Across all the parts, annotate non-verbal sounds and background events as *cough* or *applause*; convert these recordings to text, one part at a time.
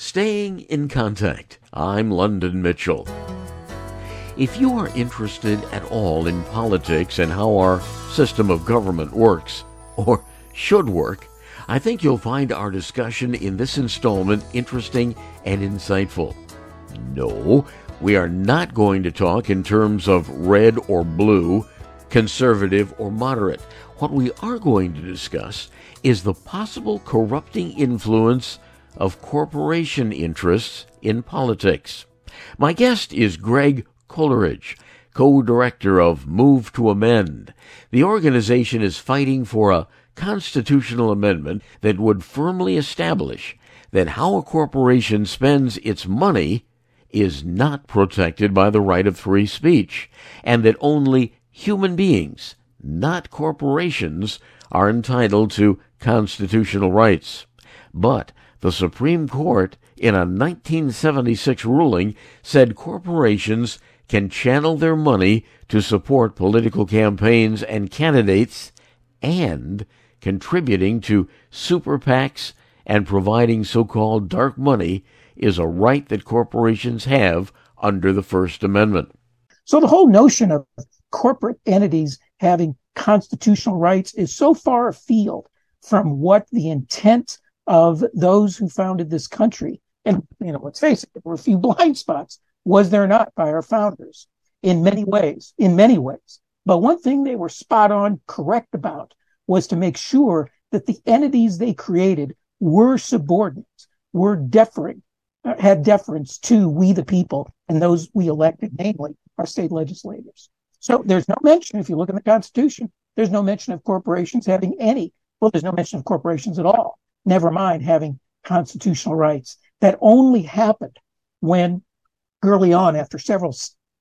Staying in Contact. I'm London Mitchell. If you are interested at all in politics and how our system of government works, or should work, I think you'll find our discussion in this installment interesting and insightful. No, we are not going to talk in terms of red or blue, conservative or moderate. What we are going to discuss is the possible corrupting influence of corporation interests in politics. My guest is Greg Coleridge, co-director of Move to Amend. The organization is fighting for a constitutional amendment that would firmly establish that how a corporation spends its money is not protected by the right of free speech, and that only human beings, not corporations, are entitled to constitutional rights. But the Supreme Court, in a 1976 ruling, said corporations can channel their money to support political campaigns and candidates and contributing to super PACs and providing so called dark money is a right that corporations have under the First Amendment. So the whole notion of corporate entities having constitutional rights is so far afield from what the intent of those who founded this country, and you know, let's face it, there were a few *laughs* blind spots, was there not, by our founders in many ways, in many ways. But one thing they were spot on correct about was to make sure that the entities they created were subordinate, were deferring, uh, had deference to we the people and those we elected, namely our state legislators. So there's no mention, if you look in the Constitution, there's no mention of corporations having any, well, there's no mention of corporations at all, never mind having constitutional rights. That only happened when early on, after several,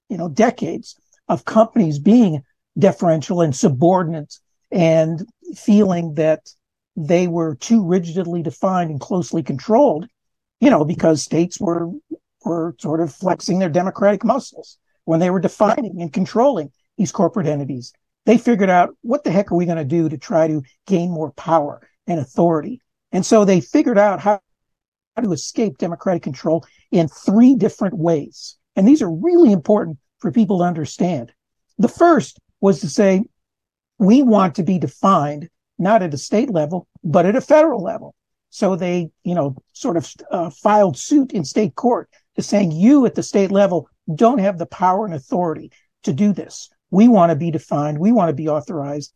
you know, decades of companies being deferential and subordinate and feeling that they were too rigidly defined and closely controlled, you know, because states were were sort of flexing their democratic muscles when they were defining and controlling these corporate entities. They figured out what the heck are we going to do to try to gain more power and authority. And so they figured out how, how to escape democratic control in three different ways. And these are really important for people to understand. The first was to say, we want to be defined not at a state level, but at a federal level. So they, you know, sort of uh, filed suit in state court to saying you at the state level don't have the power and authority to do this. We want to be defined. We want to be authorized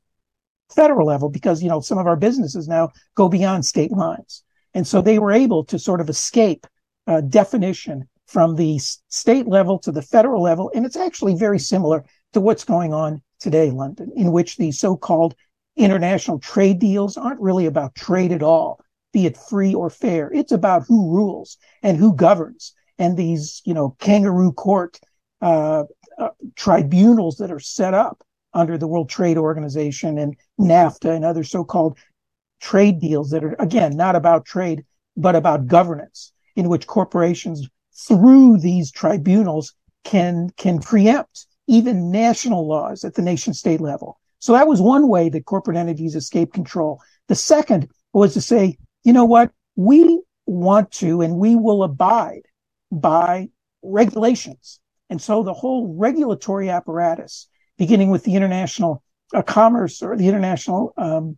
federal level because, you know, some of our businesses now go beyond state lines. And so they were able to sort of escape uh, definition from the state level to the federal level. And it's actually very similar to what's going on today, London, in which the so-called international trade deals aren't really about trade at all, be it free or fair. It's about who rules and who governs. And these, you know, kangaroo court uh, uh, tribunals that are set up under the World Trade Organization and NAFTA and other so-called trade deals that are, again, not about trade, but about governance, in which corporations through these tribunals can, can preempt even national laws at the nation state level. So that was one way that corporate entities escape control. The second was to say, you know what? We want to and we will abide by regulations. And so the whole regulatory apparatus, beginning with the international uh, commerce or the international um,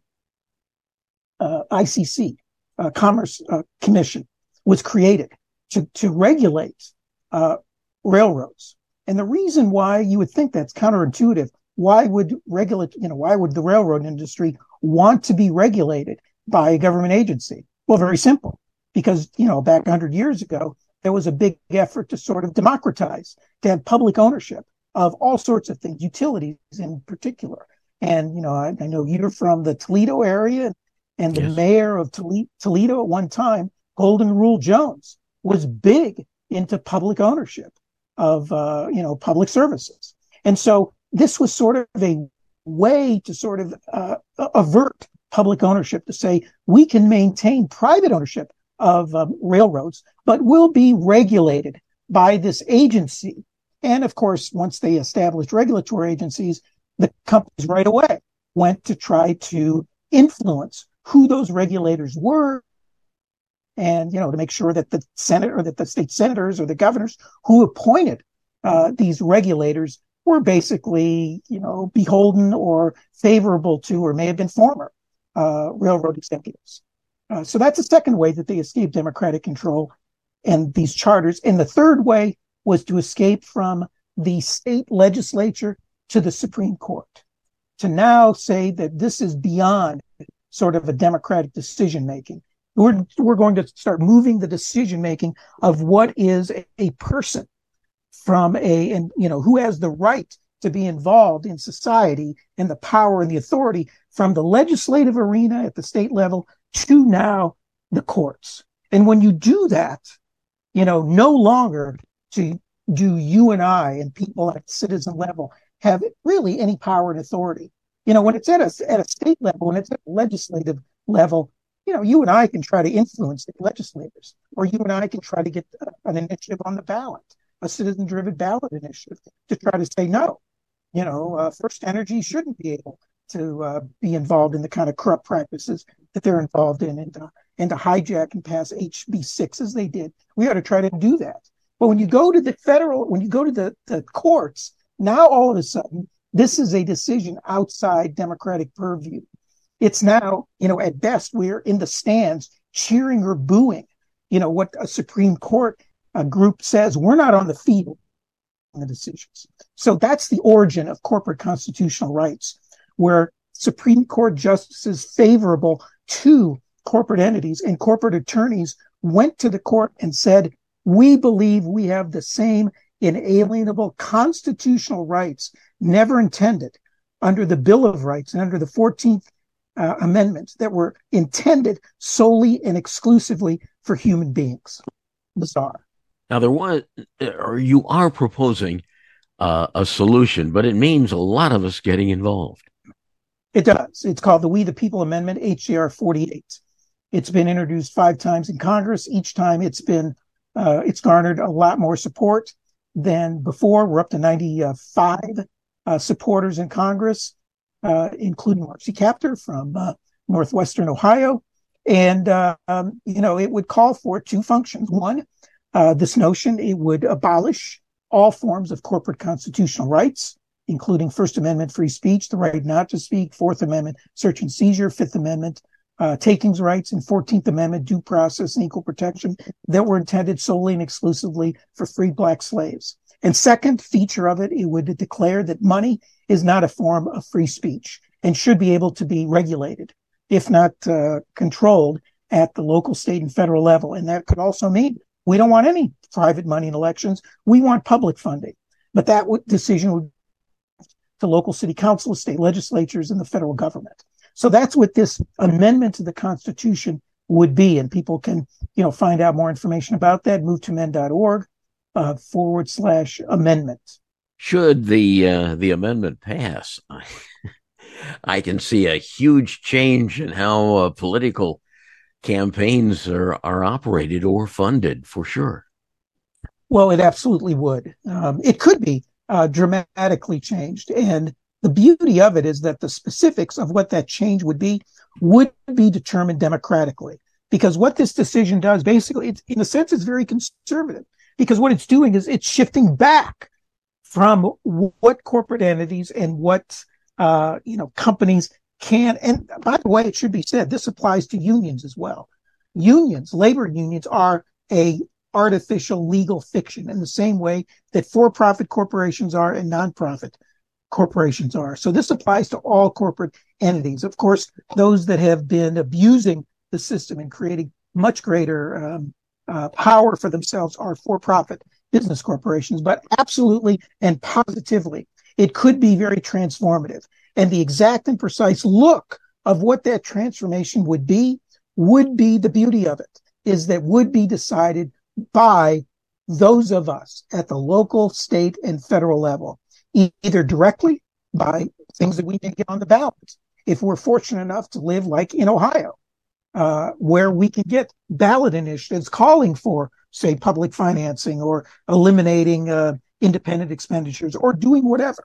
uh, ICC, uh, Commerce uh, Commission, was created to, to regulate uh, railroads. And the reason why you would think that's counterintuitive, why would regulate, you know, why would the railroad industry want to be regulated by a government agency? Well, very simple. Because, you know, back 100 years ago, there was a big effort to sort of democratize, to have public ownership of all sorts of things, utilities in particular. And, you know, I, I know you're from the Toledo area and the yes. mayor of Toledo at one time, Golden Rule Jones, was big into public ownership of uh, you know public services, and so this was sort of a way to sort of uh, avert public ownership to say we can maintain private ownership of um, railroads, but will be regulated by this agency. And of course, once they established regulatory agencies, the companies right away went to try to influence who those regulators were and you know to make sure that the senate or that the state senators or the governors who appointed uh, these regulators were basically you know beholden or favorable to or may have been former uh, railroad executives. Uh, so that's the second way that they escaped democratic control and these charters. And the third way was to escape from the state legislature to the Supreme Court to now say that this is beyond sort of a democratic decision making. We're, we're going to start moving the decision making of what is a, a person from a, and you know, who has the right to be involved in society and the power and the authority from the legislative arena at the state level to now the courts. And when you do that, you know, no longer to do you and I and people at citizen level have really any power and authority. You know, when it's at a at a state level, when it's at a legislative level, you know, you and I can try to influence the legislators, or you and I can try to get an initiative on the ballot, a citizen-driven ballot initiative, to try to say no. You know, uh, First Energy shouldn't be able to uh, be involved in the kind of corrupt practices that they're involved in, and uh, and to hijack and pass HB six as they did. We ought to try to do that. But when you go to the federal, when you go to the, the courts, now all of a sudden this is a decision outside democratic purview. It's now, you know, at best, we're in the stands cheering or booing, you know, what a Supreme Court a group says. We're not on the field in the decisions. So that's the origin of corporate constitutional rights, where Supreme Court justices favorable to corporate entities and corporate attorneys went to the court and said, we believe we have the same inalienable constitutional rights never intended under the Bill of Rights and under the 14th uh, Amendment that were intended solely and exclusively for human beings. Bizarre. Now, there was, or you are proposing uh, a solution, but it means a lot of us getting involved. It does. It's called the We the People Amendment, HJR 48. It's been introduced five times in Congress. Each time it's been, uh, it's garnered a lot more support than before. We're up to 95 uh, supporters in Congress, uh, including Marcy Kaptur from uh, Northwestern Ohio. And, uh, um, you know, it would call for two functions. One, this notion, it would abolish all forms of corporate constitutional rights, including First Amendment free speech, the right not to speak, Fourth Amendment search and seizure, Fifth Amendment uh, takings rights, and 14th Amendment due process and equal protection that were intended solely and exclusively for free black slaves. And second feature of it, it would declare that money is not a form of free speech and should be able to be regulated, if not uh, controlled at the local, state, and federal level. And that could also mean we don't want any private money in elections. We want public funding. But that w- decision would to local city councils, state legislatures, and the federal government. So that's what this amendment to the Constitution would be. And people can, you know, find out more information about that. movetoamend.org uh, forward slash amendment. Should the uh, the amendment pass, I can see a huge change in how uh, political campaigns are are operated or funded for sure. Well, it absolutely would. Um, it could be uh, dramatically changed, and the beauty of it is that the specifics of what that change would be would be determined democratically. Because what this decision does, basically, it's in a sense, it's very conservative because what it's doing is it's shifting back from what corporate entities and what uh, you know companies can. And by the way, it should be said this applies to unions as well. Unions, labor unions, are a artificial legal fiction in the same way that for-profit corporations are and non-profit corporations are. So this applies to all corporate entities. Of course, those that have been abusing the system and creating much greater um, uh, power for themselves are for profit business corporations, but absolutely and positively, it could be very transformative. And the exact and precise look of what that transformation would be would be the beauty of it is that would be decided by those of us at the local, state, and federal level, either directly by things that we may get on the ballot. If we're fortunate enough to live like in Ohio, uh, where we can get ballot initiatives calling for, say, public financing or eliminating uh, independent expenditures or doing whatever.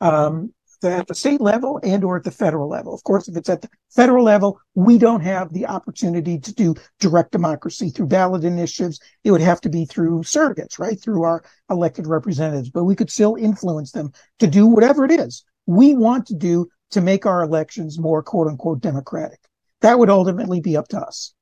Um, at the state level and or at the federal level. Of course, if it's at the federal level, we don't have the opportunity to do direct democracy through ballot initiatives. It would have to be through surrogates, right? Through our elected representatives, but we could still influence them to do whatever it is we want to do to make our elections more quote unquote democratic. That would ultimately be up to us.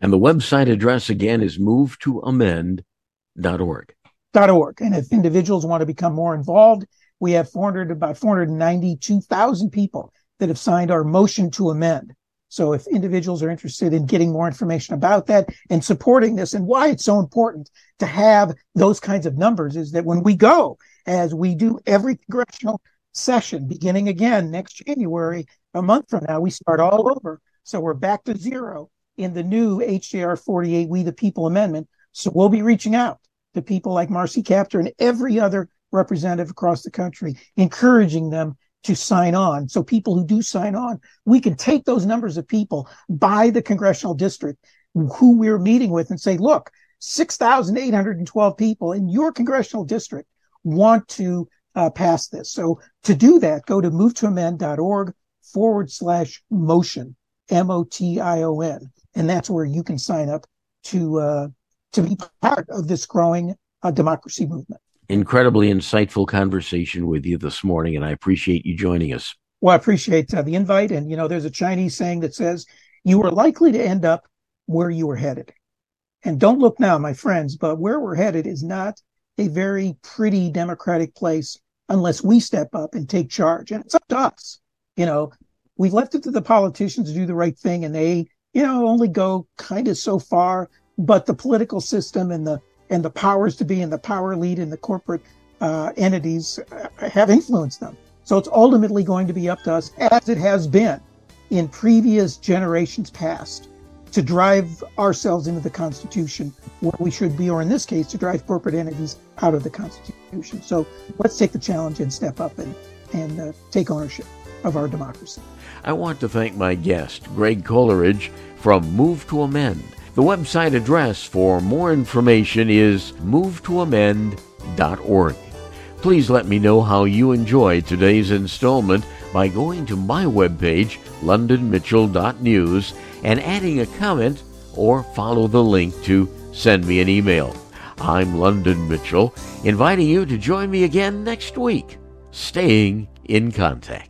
And the website address again is move movetoamend.org. .org. And if individuals want to become more involved, we have 400, about 492,000 people that have signed our motion to amend. So if individuals are interested in getting more information about that and supporting this and why it's so important to have those kinds of numbers is that when we go, as we do every congressional session, beginning again next January, a month from now, we start all over. So we're back to zero in the new HJR 48 We the People Amendment. So we'll be reaching out to people like Marcy Kaptur and every other representative across the country, encouraging them to sign on. So people who do sign on, we can take those numbers of people by the congressional district who we're meeting with and say, look, 6,812 people in your congressional district want to uh, pass this. So to do that, go to movetoamend.org forward slash motion, M-O-T-I-O-N. And that's where you can sign up to, uh, to be part of this growing uh, democracy movement incredibly insightful conversation with you this morning, and I appreciate you joining us. Well, I appreciate uh, the invite. And, you know, there's a Chinese saying that says, you are likely to end up where you were headed. And don't look now, my friends, but where we're headed is not a very pretty democratic place unless we step up and take charge. And it's up to us. You know, we've left it to the politicians to do the right thing and they, you know, only go kind of so far. But the political system and the and the powers to be and the power lead and the corporate uh, entities uh, have influenced them. So it's ultimately going to be up to us, as it has been in previous generations past, to drive ourselves into the Constitution where we should be, or in this case, to drive corporate entities out of the Constitution. So let's take the challenge and step up and, and uh, take ownership of our democracy. I want to thank my guest, Greg Coleridge from Move to Amend the website address for more information is movetoamend.org. Please let me know how you enjoyed today's installment by going to my webpage, londonmitchell.news, and adding a comment or follow the link to send me an email. I'm London Mitchell, inviting you to join me again next week, staying in contact.